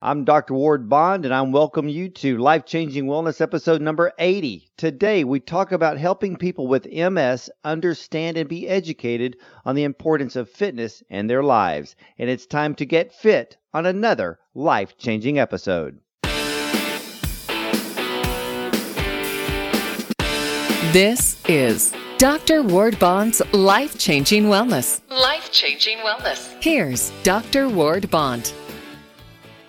I'm Dr. Ward Bond, and I welcome you to Life Changing Wellness episode number 80. Today, we talk about helping people with MS understand and be educated on the importance of fitness in their lives. And it's time to get fit on another life changing episode. This is Dr. Ward Bond's Life Changing Wellness. Life Changing Wellness. Here's Dr. Ward Bond.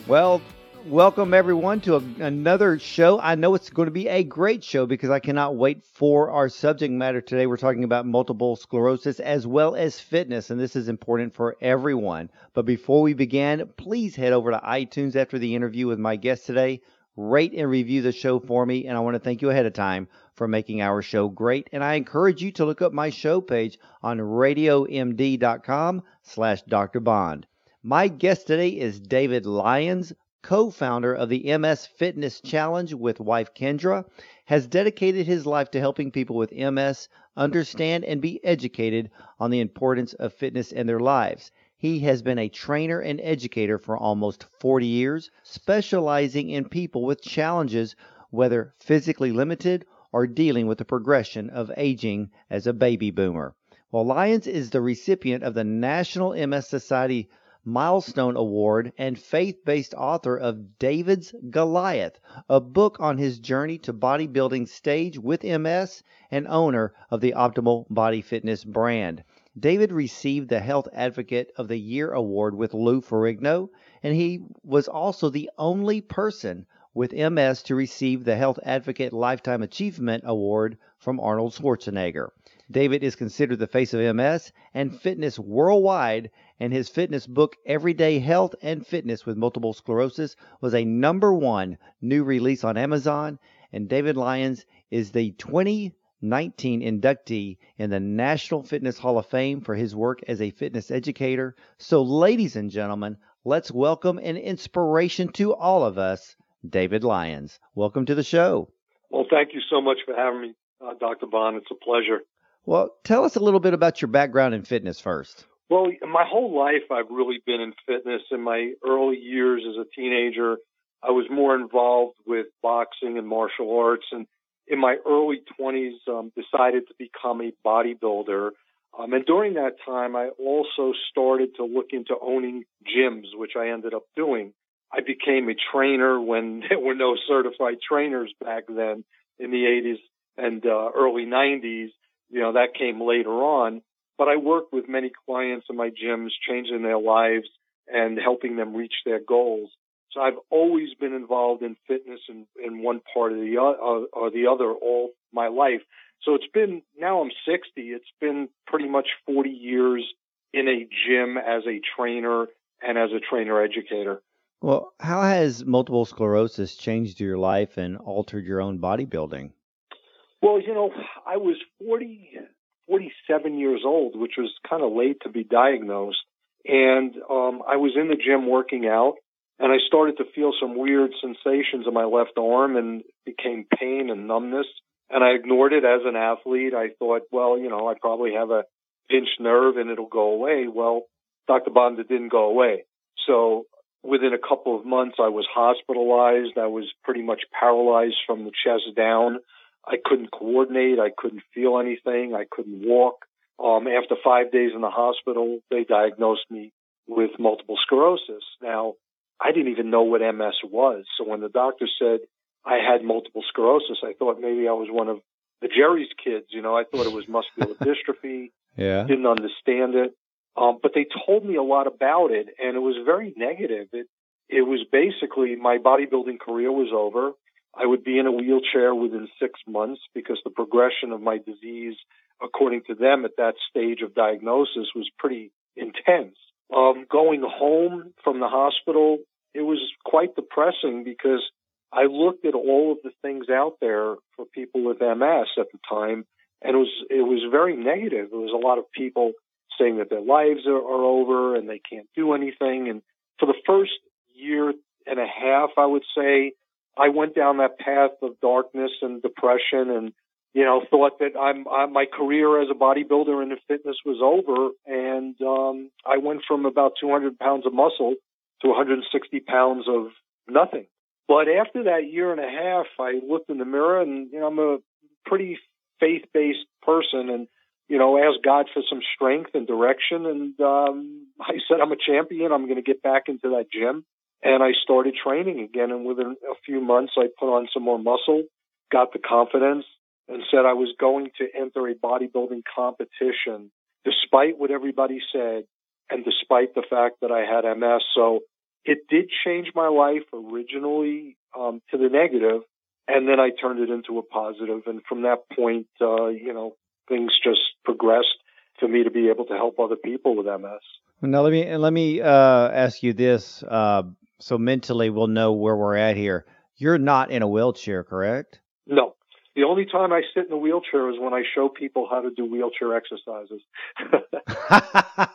Well, welcome everyone to a, another show. I know it's going to be a great show because I cannot wait for our subject matter today. We're talking about multiple sclerosis as well as fitness, and this is important for everyone. But before we begin, please head over to iTunes after the interview with my guest today. Rate and review the show for me, and I want to thank you ahead of time for making our show great. And I encourage you to look up my show page on radiomd.com slash Dr. Bond. My guest today is David Lyons, co-founder of the MS Fitness Challenge with wife Kendra, has dedicated his life to helping people with MS understand and be educated on the importance of fitness in their lives. He has been a trainer and educator for almost 40 years, specializing in people with challenges, whether physically limited or dealing with the progression of aging as a baby boomer. Well, Lyons is the recipient of the National MS Society Milestone Award and faith based author of David's Goliath, a book on his journey to bodybuilding stage with MS, and owner of the Optimal Body Fitness brand. David received the Health Advocate of the Year award with Lou Ferrigno, and he was also the only person with MS to receive the Health Advocate Lifetime Achievement Award from Arnold Schwarzenegger. David is considered the face of MS and fitness worldwide, and his fitness book, Everyday Health and Fitness with Multiple Sclerosis, was a number one new release on Amazon. And David Lyons is the 2019 inductee in the National Fitness Hall of Fame for his work as a fitness educator. So, ladies and gentlemen, let's welcome an inspiration to all of us, David Lyons. Welcome to the show. Well, thank you so much for having me, uh, Dr. Bond. It's a pleasure. Well, tell us a little bit about your background in fitness first. Well, my whole life I've really been in fitness. In my early years as a teenager, I was more involved with boxing and martial arts, and in my early 20s, um, decided to become a bodybuilder. Um, and during that time, I also started to look into owning gyms, which I ended up doing. I became a trainer when there were no certified trainers back then in the 80s and uh, early 90s you know, that came later on. But I work with many clients in my gyms, changing their lives and helping them reach their goals. So I've always been involved in fitness in, in one part of the uh, or the other all my life. So it's been now I'm 60. It's been pretty much 40 years in a gym as a trainer and as a trainer educator. Well, how has multiple sclerosis changed your life and altered your own bodybuilding? Well, you know, I was 40, 47 years old, which was kind of late to be diagnosed. And um, I was in the gym working out, and I started to feel some weird sensations in my left arm and became pain and numbness. And I ignored it as an athlete. I thought, well, you know, I probably have a pinched nerve and it'll go away. Well, Dr. Bond, it didn't go away. So within a couple of months, I was hospitalized. I was pretty much paralyzed from the chest down. I couldn't coordinate. I couldn't feel anything. I couldn't walk. Um, after five days in the hospital, they diagnosed me with multiple sclerosis. Now, I didn't even know what MS was. So when the doctor said I had multiple sclerosis, I thought maybe I was one of the Jerry's kids. You know, I thought it was muscular dystrophy. Yeah. Didn't understand it. Um, but they told me a lot about it and it was very negative. It, it was basically my bodybuilding career was over. I would be in a wheelchair within six months because the progression of my disease, according to them at that stage of diagnosis, was pretty intense. Um, going home from the hospital, it was quite depressing because I looked at all of the things out there for people with MS at the time, and it was it was very negative. There was a lot of people saying that their lives are, are over and they can't do anything. And for the first year and a half, I would say I went down that path of darkness and depression and, you know, thought that I'm, I, my career as a bodybuilder and in fitness was over. And, um, I went from about 200 pounds of muscle to 160 pounds of nothing. But after that year and a half, I looked in the mirror and, you know, I'm a pretty faith-based person and, you know, asked God for some strength and direction. And, um, I said, I'm a champion. I'm going to get back into that gym. And I started training again. And within a few months, I put on some more muscle, got the confidence and said I was going to enter a bodybuilding competition despite what everybody said and despite the fact that I had MS. So it did change my life originally um, to the negative, and then I turned it into a positive. And from that point, uh, you know, things just progressed for me to be able to help other people with MS. Now let me let me uh, ask you this, uh, so mentally we'll know where we're at here. You're not in a wheelchair, correct? No. The only time I sit in a wheelchair is when I show people how to do wheelchair exercises.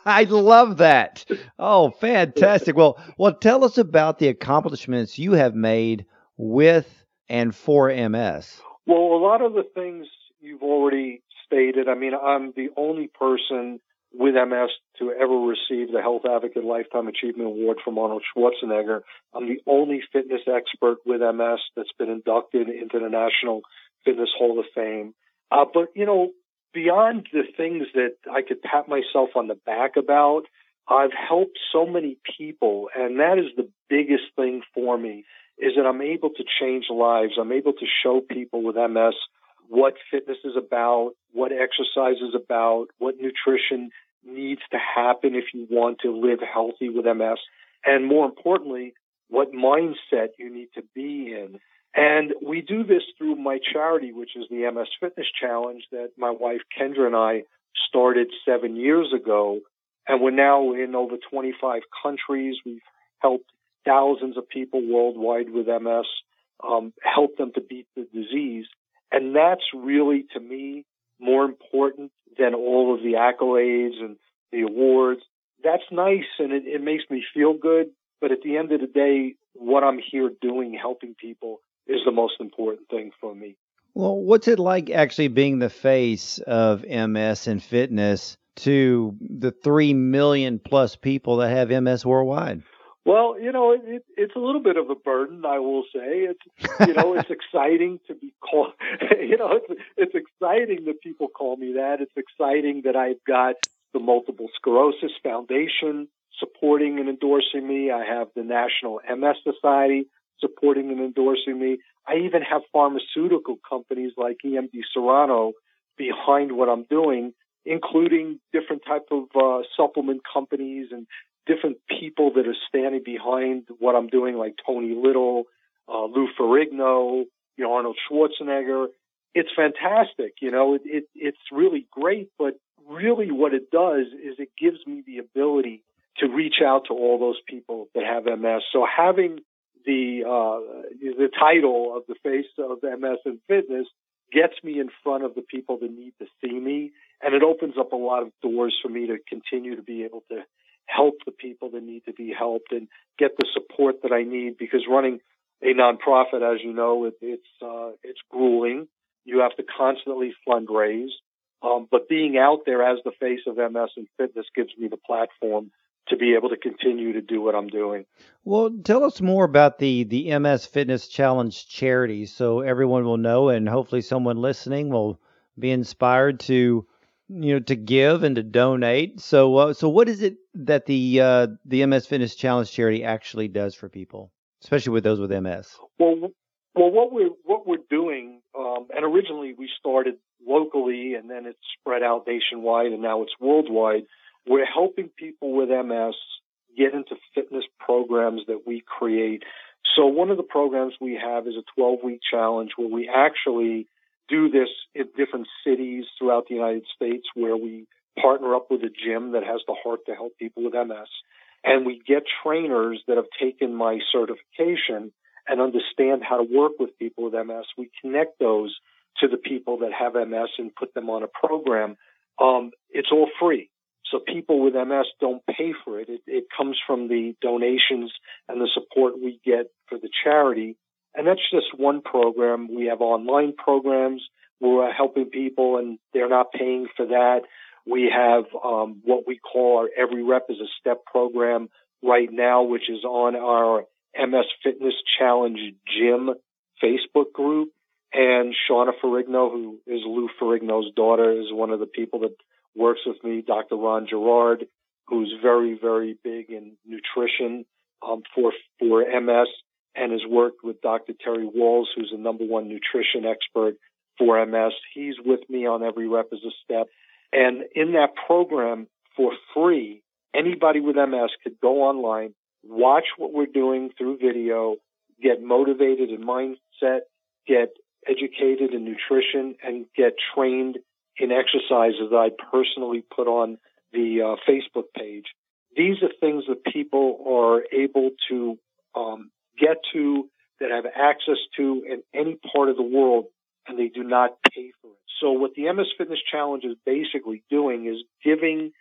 I love that. Oh, fantastic. Well, well, tell us about the accomplishments you have made with and for MS. Well, a lot of the things you've already stated. I mean, I'm the only person with MS to ever receive the Health Advocate Lifetime Achievement Award from Arnold Schwarzenegger. I'm the only fitness expert with MS that's been inducted into the National Fitness Hall of Fame. Uh, but, you know, beyond the things that I could pat myself on the back about, I've helped so many people, and that is the biggest thing for me, is that I'm able to change lives. I'm able to show people with MS what fitness is about, what exercise is about, what nutrition needs to happen if you want to live healthy with MS, and more importantly, what mindset you need to be in. And we do this through my charity, which is the MS Fitness Challenge that my wife Kendra and I started seven years ago. And we're now in over 25 countries. We've helped thousands of people worldwide with MS, um, help them to beat the disease. And that's really, to me, more important than all the accolades and the awards. That's nice and it, it makes me feel good. But at the end of the day, what I'm here doing, helping people, is the most important thing for me. Well, what's it like actually being the face of MS and fitness to the 3 million plus people that have MS worldwide? Well, you know, it, it's a little bit of a burden, I will say. It's, you know, it's exciting to be called, you know, it's, it's exciting that people call me that. It's exciting that I've got the Multiple Sclerosis Foundation supporting and endorsing me. I have the National MS Society supporting and endorsing me. I even have pharmaceutical companies like EMD Serono behind what I'm doing, including different type of uh, supplement companies and different people that are standing behind what I'm doing, like Tony Little, uh, Lou Ferrigno, you know, Arnold Schwarzenegger. It's fantastic, you know, it, it, it's really great, but really what it does is it gives me the ability to reach out to all those people that have MS. So having the uh, the title of the face of MS and fitness gets me in front of the people that need to see me, and it opens up a lot of doors for me to continue to be able to help the people that need to be helped and get the support that I need. Because running a nonprofit, as you know, it, it's uh, it's grueling. You have to constantly fundraise, um, but being out there as the face of MS and fitness gives me the platform to be able to continue to do what I'm doing. Well, tell us more about the the MS Fitness Challenge charity, so everyone will know, and hopefully someone listening will be inspired to you know to give and to donate. So, uh, so what is it that the uh, the MS Fitness Challenge charity actually does for people, especially with those with MS? Well, well, what we're what we're doing, um, and originally we started locally, and then it spread out nationwide, and now it's worldwide we're helping people with MS get into fitness programs that we create. So one of the programs we have is a 12 week challenge where we actually do this in different cities throughout the United States where we partner up with a gym that has the heart to help people with MS. And we get trainers that have taken my certification and understand how to work with people with MS. We connect those to the people that have MS and put them on a program. Um, it's all free. So people with MS don't pay for it. it. It comes from the donations and the support we get for the charity. And that's just one program. We have online programs where we're helping people and they're not paying for that. We have um, what we call our Every Rep is a Step program right now, which is on our MS Fitness Challenge Gym Facebook group. And Shanna Ferrigno, who is Lou Ferrigno's daughter, is one of the people that works with me. Dr. Ron Gerard, who's very, very big in nutrition um, for for MS, and has worked with Dr. Terry Wahls, who's the number one nutrition expert for MS. He's with me on every rep as a step. And in that program, for free, anybody with MS could go online, watch what we're doing through video, get motivated in mindset, get educated in nutrition, and get trained in exercises that I personally put on the uh, Facebook page. These are things that people are able to um, get to, that have access to in any part of the world, and they do not pay for it. So what the MS Fitness Challenge is basically doing is giving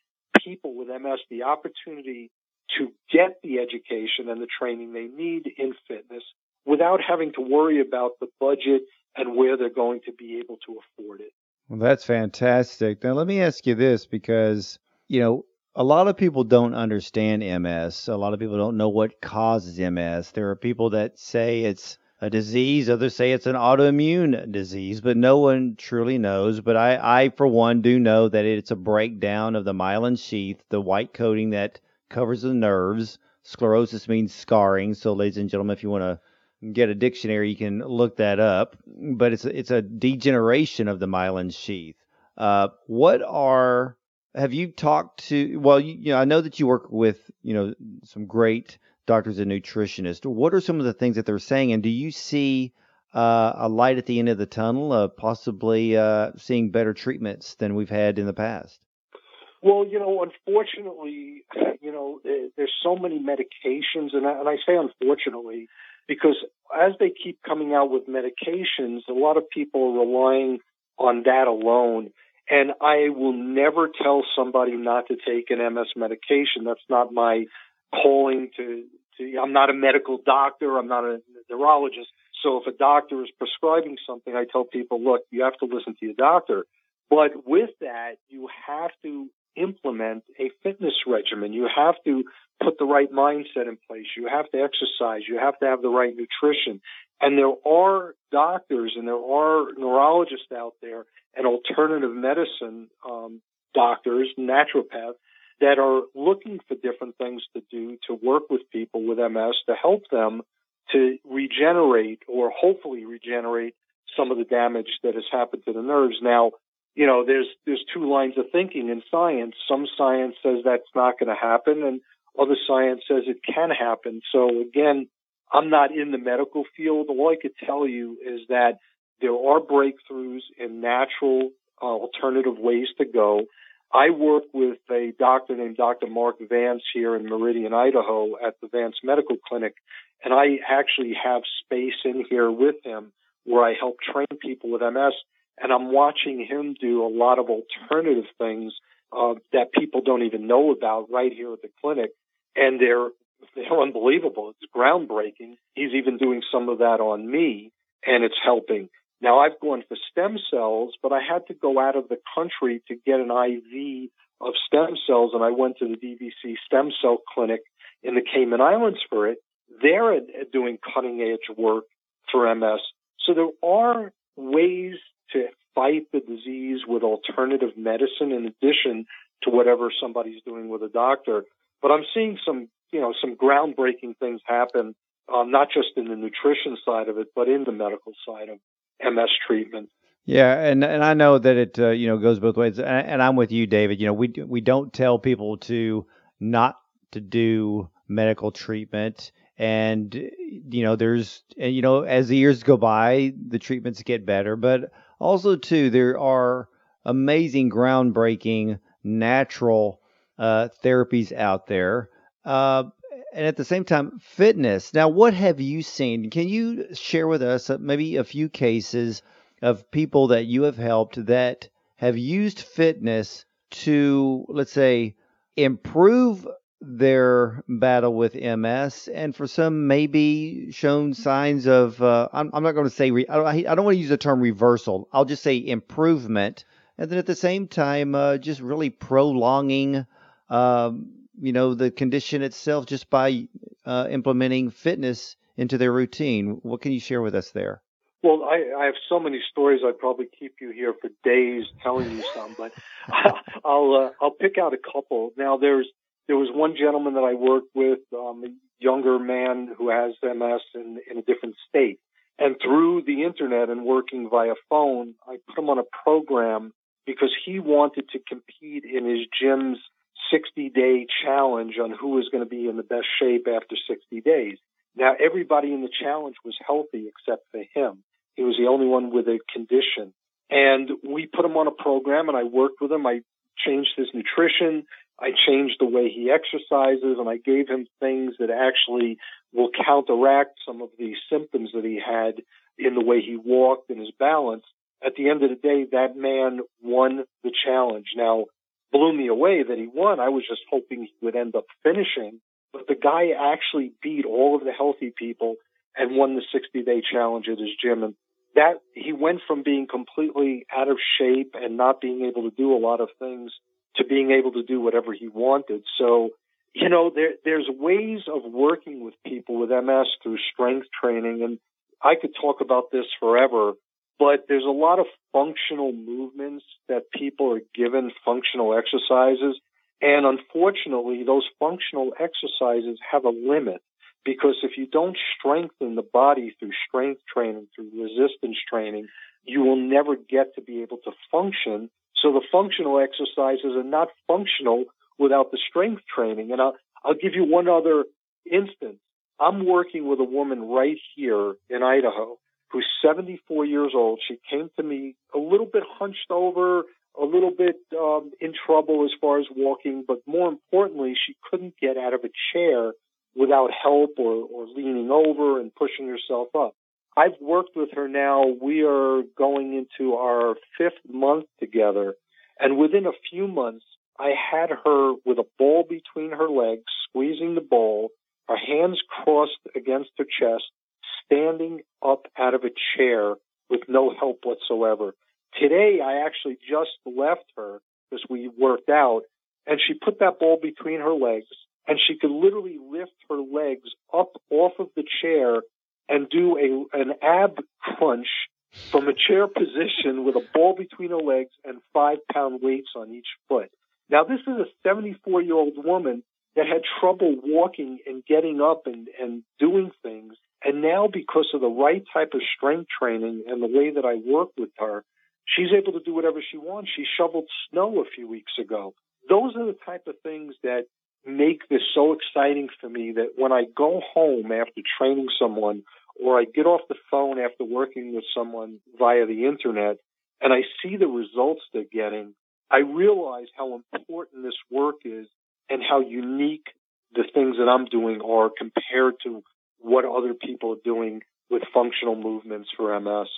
people with MS the opportunity to get the education and the training they need in fitness without having to worry about the budget and where they're going to be able to afford it. Well, that's fantastic. Now, let me ask you this because, you know, a lot of people don't understand MS. A lot of people don't know what causes MS. There are people that say it's a disease, others say it's an autoimmune disease, but no one truly knows. But I, I, for one, do know that it's a breakdown of the myelin sheath, the white coating that covers the nerves. Sclerosis means scarring. So, ladies and gentlemen, if you want to get a dictionary, you can look that up. But it's it's a degeneration of the myelin sheath. Uh, what are have you talked to? Well, you, you know, I know that you work with you know some great doctors and nutritionists. What are some of the things that they're saying, and do you see uh, a light at the end of the tunnel, uh, possibly uh, seeing better treatments than we've had in the past? Well, you know, unfortunately, you know, there's so many medications, and I, and I say unfortunately because as they keep coming out with medications, a lot of people are relying on that alone. And I will never tell somebody not to take an MS medication. That's not my calling to, to I'm not a medical doctor. I'm not a neurologist. So if a doctor is prescribing something, I tell people, look, you have to listen to your doctor. But with that, you have to implement a fitness regimen. You have to put the right mindset in place. You have to exercise. You have to have the right nutrition. And there are doctors and there are neurologists out there and alternative medicine um, doctors, naturopaths, that are looking for different things to do to work with people with MS to help them to regenerate or hopefully regenerate some of the damage that has happened to the nerves. Now, you know, there's there's two lines of thinking in science. Some science says that's not going to happen, and other science says it can happen. So again, I'm not in the medical field. All I could tell you is that there are breakthroughs in natural uh, alternative ways to go. I work with a doctor named Dr. Mark Vance here in Meridian, Idaho at the Vance Medical Clinic, and I actually have space in here with him where I help train people with MS, and I'm watching him do a lot of alternative things uh, that people don't even know about right here at the clinic, and they're they're unbelievable. It's groundbreaking. He's even doing some of that on me, and it's helping. Now I've gone for stem cells, but I had to go out of the country to get an IV of stem cells, and I went to the DVC stem cell clinic in the Cayman Islands for it. They're doing cutting edge work for MS. So there are ways to fight the disease with alternative medicine in addition to whatever somebody's doing with a doctor. But I'm seeing some, you know, some groundbreaking things happen, um, not just in the nutrition side of it, but in the medical side of MS treatment. Yeah, and and I know that it uh, you know goes both ways, and, and I'm with you, David. You know, we we don't tell people to not to do medical treatment, and you know, there's and you know, as the years go by, the treatments get better, but also too there are amazing, groundbreaking natural uh, therapies out there. Uh, and at the same time, fitness. Now, what have you seen? Can you share with us uh, maybe a few cases of people that you have helped that have used fitness to, let's say, improve their battle with MS, and for some, maybe shown signs of, uh, I'm, I'm, not going to say, re, I, don't, don't, want to use the term reversal. I'll just say improvement. And then at the same time, uh, just really prolonging um, you know, the condition itself just by uh, implementing fitness into their routine. What can you share with us there? Well, I, I have so many stories. I'd probably keep you here for days telling you some, but I'll uh, I'll pick out a couple. Now, there's there was one gentleman that I worked with, um, a younger man who has MS in in a different state, and through the internet and working via phone, I put him on a program because he wanted to compete in his gym's 60 day challenge on who was going to be in the best shape after 60 days. Now, everybody in the challenge was healthy except for him. He was the only one with a condition. And we put him on a program and I worked with him. I changed his nutrition. I changed the way he exercises and I gave him things that actually will counteract some of the symptoms that he had in the way he walked and his balance. At the end of the day, that man won the challenge. Now, blew me away that he won. I was just hoping he would end up finishing, but the guy actually beat all of the healthy people and won the 60 day challenge at his gym. And that he went from being completely out of shape and not being able to do a lot of things to being able to do whatever he wanted. So, you know, there, there's ways of working with people with MS through strength training. And I could talk about this forever, but there's a lot of functional movements that people are given functional exercises. And unfortunately, those functional exercises have a limit because if you don't strengthen the body through strength training, through resistance training, you will never get to be able to function. So the functional exercises are not functional without the strength training. And I'll, I'll give you one other instance. I'm working with a woman right here in Idaho who's 74 years old. She came to me a little bit hunched over, a little bit um, in trouble as far as walking, but more importantly, she couldn't get out of a chair without help or, or leaning over and pushing herself up. I've worked with her now. We are going into our fifth month together. And within a few months, I had her with a ball between her legs, squeezing the ball, her hands crossed against her chest, standing up out of a chair with no help whatsoever. Today, I actually just left her because we worked out and she put that ball between her legs and she could literally lift her legs up off of the chair and do a an ab crunch from a chair position with a ball between her legs and five pound weights on each foot. Now this is a 74 year old woman that had trouble walking and getting up and, and doing things. And now because of the right type of strength training and the way that I work with her, she's able to do whatever she wants. She shoveled snow a few weeks ago. Those are the type of things that make this so exciting for me that when I go home after training someone or I get off the phone after working with someone via the internet and I see the results they're getting, I realize how important this work is and how unique the things that I'm doing are compared to what other people are doing with functional movements for MS.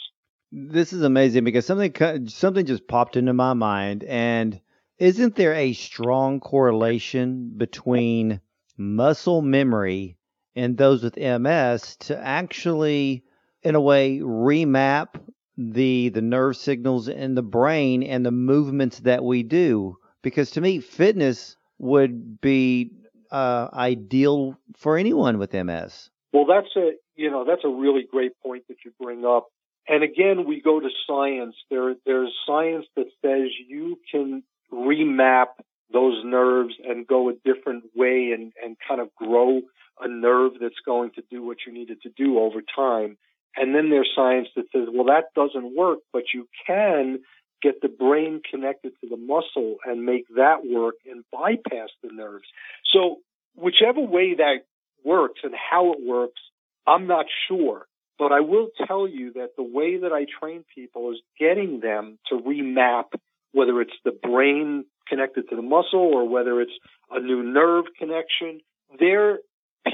This is amazing because something something just popped into my mind and isn't there a strong correlation between muscle memory and those with MS to actually, in a way, remap the the nerve signals in the brain and the movements that we do? Because to me, fitness would be uh, ideal for anyone with MS. Well, that's a you know that's a really great point that you bring up. And again, we go to science. There, there's science that says you can remap those nerves and go a different way and, and kind of grow a nerve that's going to do what you need it to do over time. And then there's science that says, well, that doesn't work, but you can get the brain connected to the muscle and make that work and bypass the nerves. So whichever way that works and how it works, I'm not sure. But I will tell you that the way that I train people is getting them to remap whether it's the brain connected to the muscle or whether it's a new nerve connection. There are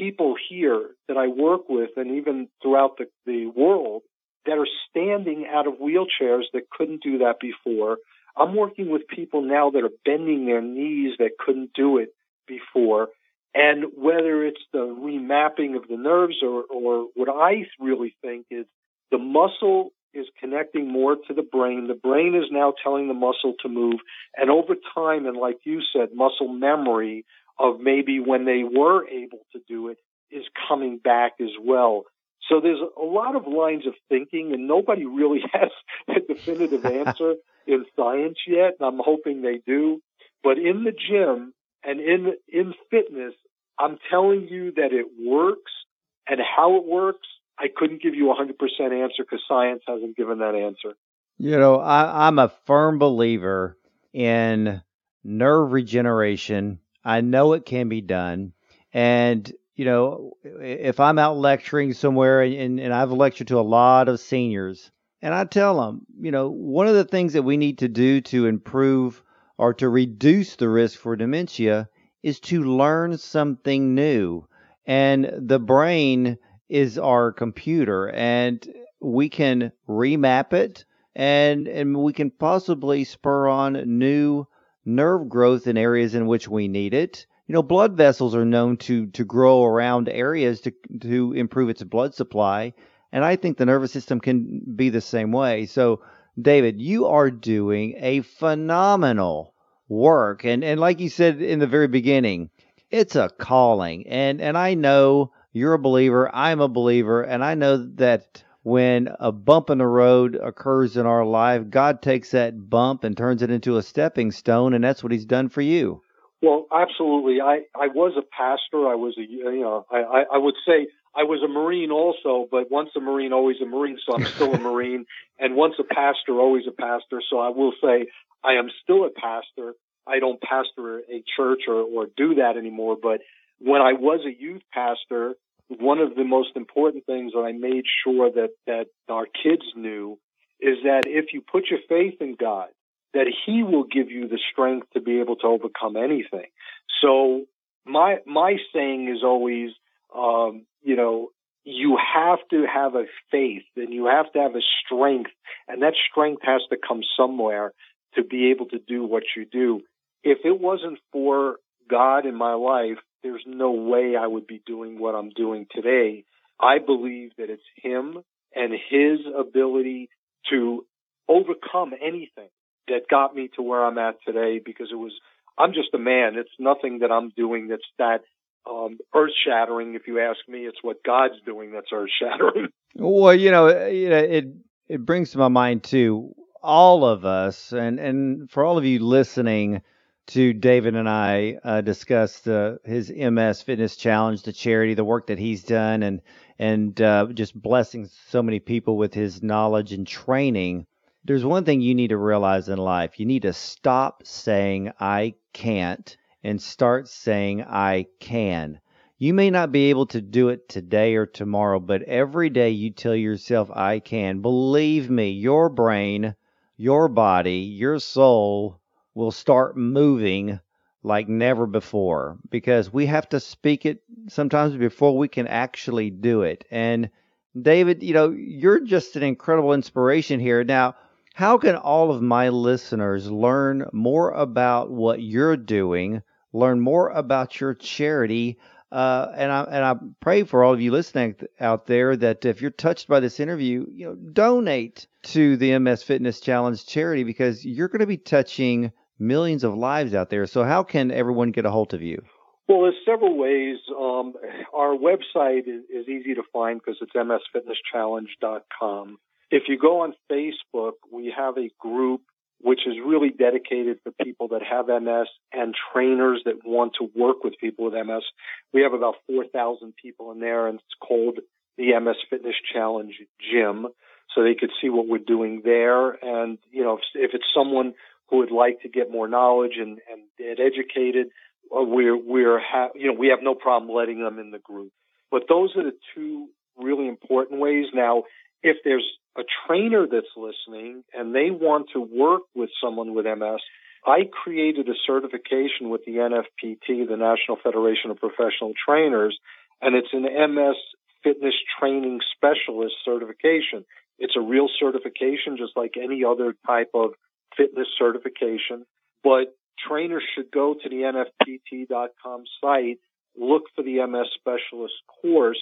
people here that I work with and even throughout the, the world that are standing out of wheelchairs that couldn't do that before. I'm working with people now that are bending their knees that couldn't do it before. And whether it's the remapping of the nerves or, or what I really think is the muscle is connecting more to the brain. The brain is now telling the muscle to move. And over time, and like you said, muscle memory of maybe when they were able to do it is coming back as well. So there's a lot of lines of thinking and nobody really has a definitive answer in science yet. And I'm hoping they do. But in the gym and in, in fitness, I'm telling you that it works and how it works. I couldn't give you a 100% answer because science hasn't given that answer. You know, I, I'm a firm believer in nerve regeneration. I know it can be done. And, you know, if I'm out lecturing somewhere and, and I've lectured to a lot of seniors, and I tell them, you know, one of the things that we need to do to improve or to reduce the risk for dementia is to learn something new. And the brain is our computer, and we can remap it and and we can possibly spur on new nerve growth in areas in which we need it. You know, blood vessels are known to to grow around areas to to improve its blood supply, and I think the nervous system can be the same way. So, David, you are doing a phenomenal work, and and like you said in the very beginning, it's a calling, and and I know you're a believer, I'm a believer, and I know that when a bump in the road occurs in our life, God takes that bump and turns it into a stepping stone, and that's what He's done for you. Well, absolutely. I I was a pastor. I was a you know I I I would say I was a Marine also, but once a Marine, always a Marine. So I'm still a Marine, and once a pastor, always a pastor. So I will say I am still a pastor. I don't pastor a church or or do that anymore. But when I was a youth pastor, one of the most important things that I made sure that, that our kids knew is that if you put your faith in God, that He will give you the strength to be able to overcome anything. So my my saying is always, um, you know, you have to have a faith and you have to have a strength, and that strength has to come somewhere to be able to do what you do. If it wasn't for God in my life, there's no way I would be doing what I'm doing today. I believe that it's him and his ability to overcome anything that got me to where I'm at today because it was, I'm just a man. It's nothing that I'm doing that's that um, earth shattering. If you ask me, it's what God's doing that's earth shattering. Well, you know, it, it brings to my mind too, all of us and, and for all of you listening, to David and I uh, discussed uh, his MS Fitness Challenge, the charity, the work that he's done, and and uh, just blessing so many people with his knowledge and training. There's one thing you need to realize in life: you need to stop saying "I can't" and start saying "I can." You may not be able to do it today or tomorrow, but every day you tell yourself, I can. Believe me, your brain, your body, your soul will start moving like never before because we have to speak it sometimes before we can actually do it. And David, you know, you're just an incredible inspiration here. Now, how can all of my listeners learn more about what you're doing, learn more about your charity? Uh, and I and I pray for all of you listening out there that if you're touched by this interview, you know, donate to the MS Fitness Challenge charity because you're going to be touching millions of lives out there. So how can everyone get a hold of you? Well, there's several ways. Um, our website is, is, easy to find because it's msfitnesschallenge.com. If you go on Facebook, we have a group which is really dedicated for people that have MS and trainers that want to work with people with MS. We have about 4,000 people in there and it's called the MS Fitness Challenge Gym. So they could see what we're doing there. And, you know, if, if it's someone who would like to get more knowledge and, and get educated, uh, we're, we're, ha- you know, we have no problem letting them in the group. But those are the two really important ways. Now, if there's a trainer that's listening and they want to work with someone with MS, I created a certification with the NFPT, the National Federation of Professional Trainers, and it's an MS Fitness Training Specialist certification. It's a real certification, just like any other type of fitness certification, but trainers should go to the nfpt.com site, look for the MS specialist course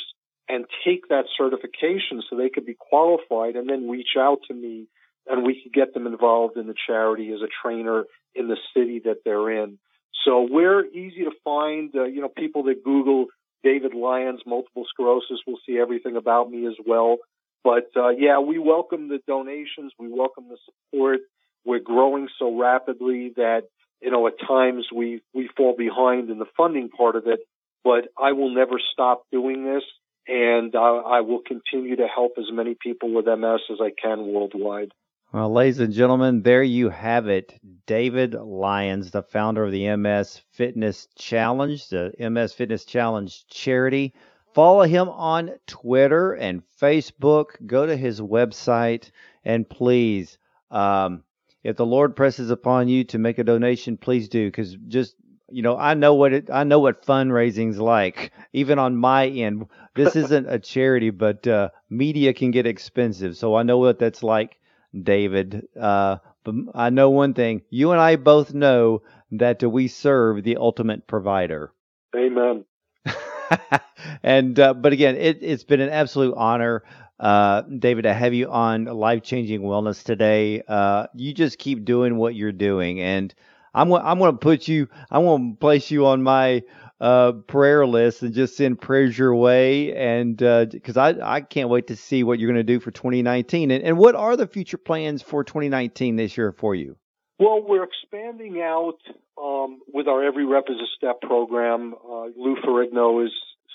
and take that certification so they could be qualified and then reach out to me and we could get them involved in the charity as a trainer in the city that they're in. So we're easy to find. Uh, you know, people that Google David Lyons multiple sclerosis will see everything about me as well. But uh, yeah, we welcome the donations. We welcome the support. We're growing so rapidly that you know at times we we fall behind in the funding part of it. But I will never stop doing this, and uh, I will continue to help as many people with MS as I can worldwide. Well, ladies and gentlemen, there you have it. David Lyons, the founder of the MS Fitness Challenge, the MS Fitness Challenge charity. Follow him on Twitter and Facebook. Go to his website and please, um, if the Lord presses upon you to make a donation, please do. Because just you know, I know what it, I know what fundraising's like. Even on my end, this isn't a charity, but uh, media can get expensive. So I know what that's like David. Uh, but I know one thing: you and I both know that we serve the ultimate provider. Amen. and uh, but again, it, has been an absolute honor, uh, David, to have you on Life Changing Wellness today. Uh, you just keep doing what you're doing, and I'm I'm going to put you, I'm going to place you on my uh, prayer list and just send prayers your way. And because uh, I, I can't wait to see what you're going to do for 2019. And, and what are the future plans for 2019 this year for you? Well, we're expanding out um, with our Every Rep is a Step program. Uh, Lou Ferrigno has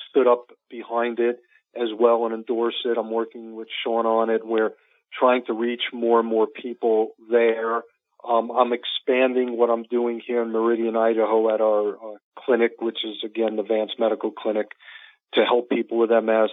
stood up behind it as well and endorse it. I'm working with Sean on it. We're trying to reach more and more people there. Um, I'm expanding what I'm doing here in Meridian, Idaho at our uh, clinic, which is again the Vance Medical Clinic to help people with MS.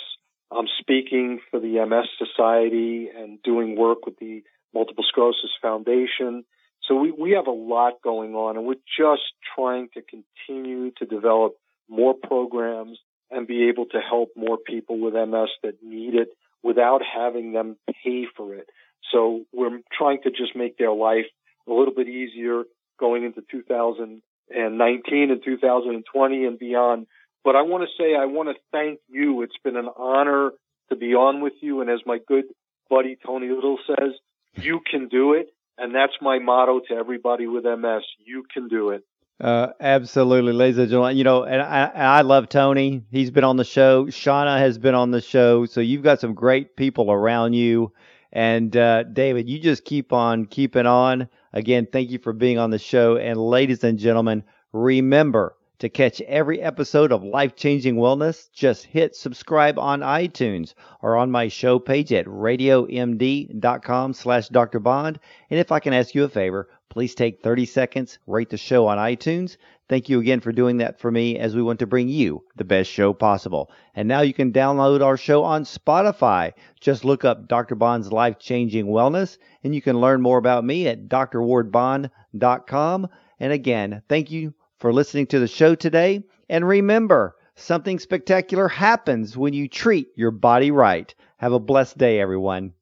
I'm speaking for the MS Society and doing work with the Multiple Sclerosis Foundation. So we, we have a lot going on and we're just trying to continue to develop more programs and be able to help more people with MS that need it without having them pay for it. So we're trying to just make their life a little bit easier going into 2019 and 2020 and beyond. But I want to say I want to thank you. It's been an honor to be on with you. And as my good buddy Tony Little says, you can do it. And that's my motto to everybody with MS. You can do it. Uh, absolutely, ladies and gentlemen. You know, and I, I love Tony. He's been on the show. Shanna has been on the show. So you've got some great people around you. And uh, David, you just keep on keeping on. Again, thank you for being on the show. And ladies and gentlemen, remember to catch every episode of Life Changing Wellness, just hit subscribe on iTunes or on my show page at radiomd.com slash Dr. Bond. And if I can ask you a favor, please take 30 seconds, rate the show on iTunes. Thank you again for doing that for me as we want to bring you the best show possible. And now you can download our show on Spotify. Just look up Dr. Bond's Life Changing Wellness and you can learn more about me at drwardbond.com. And again, thank you for listening to the show today. And remember, something spectacular happens when you treat your body right. Have a blessed day, everyone.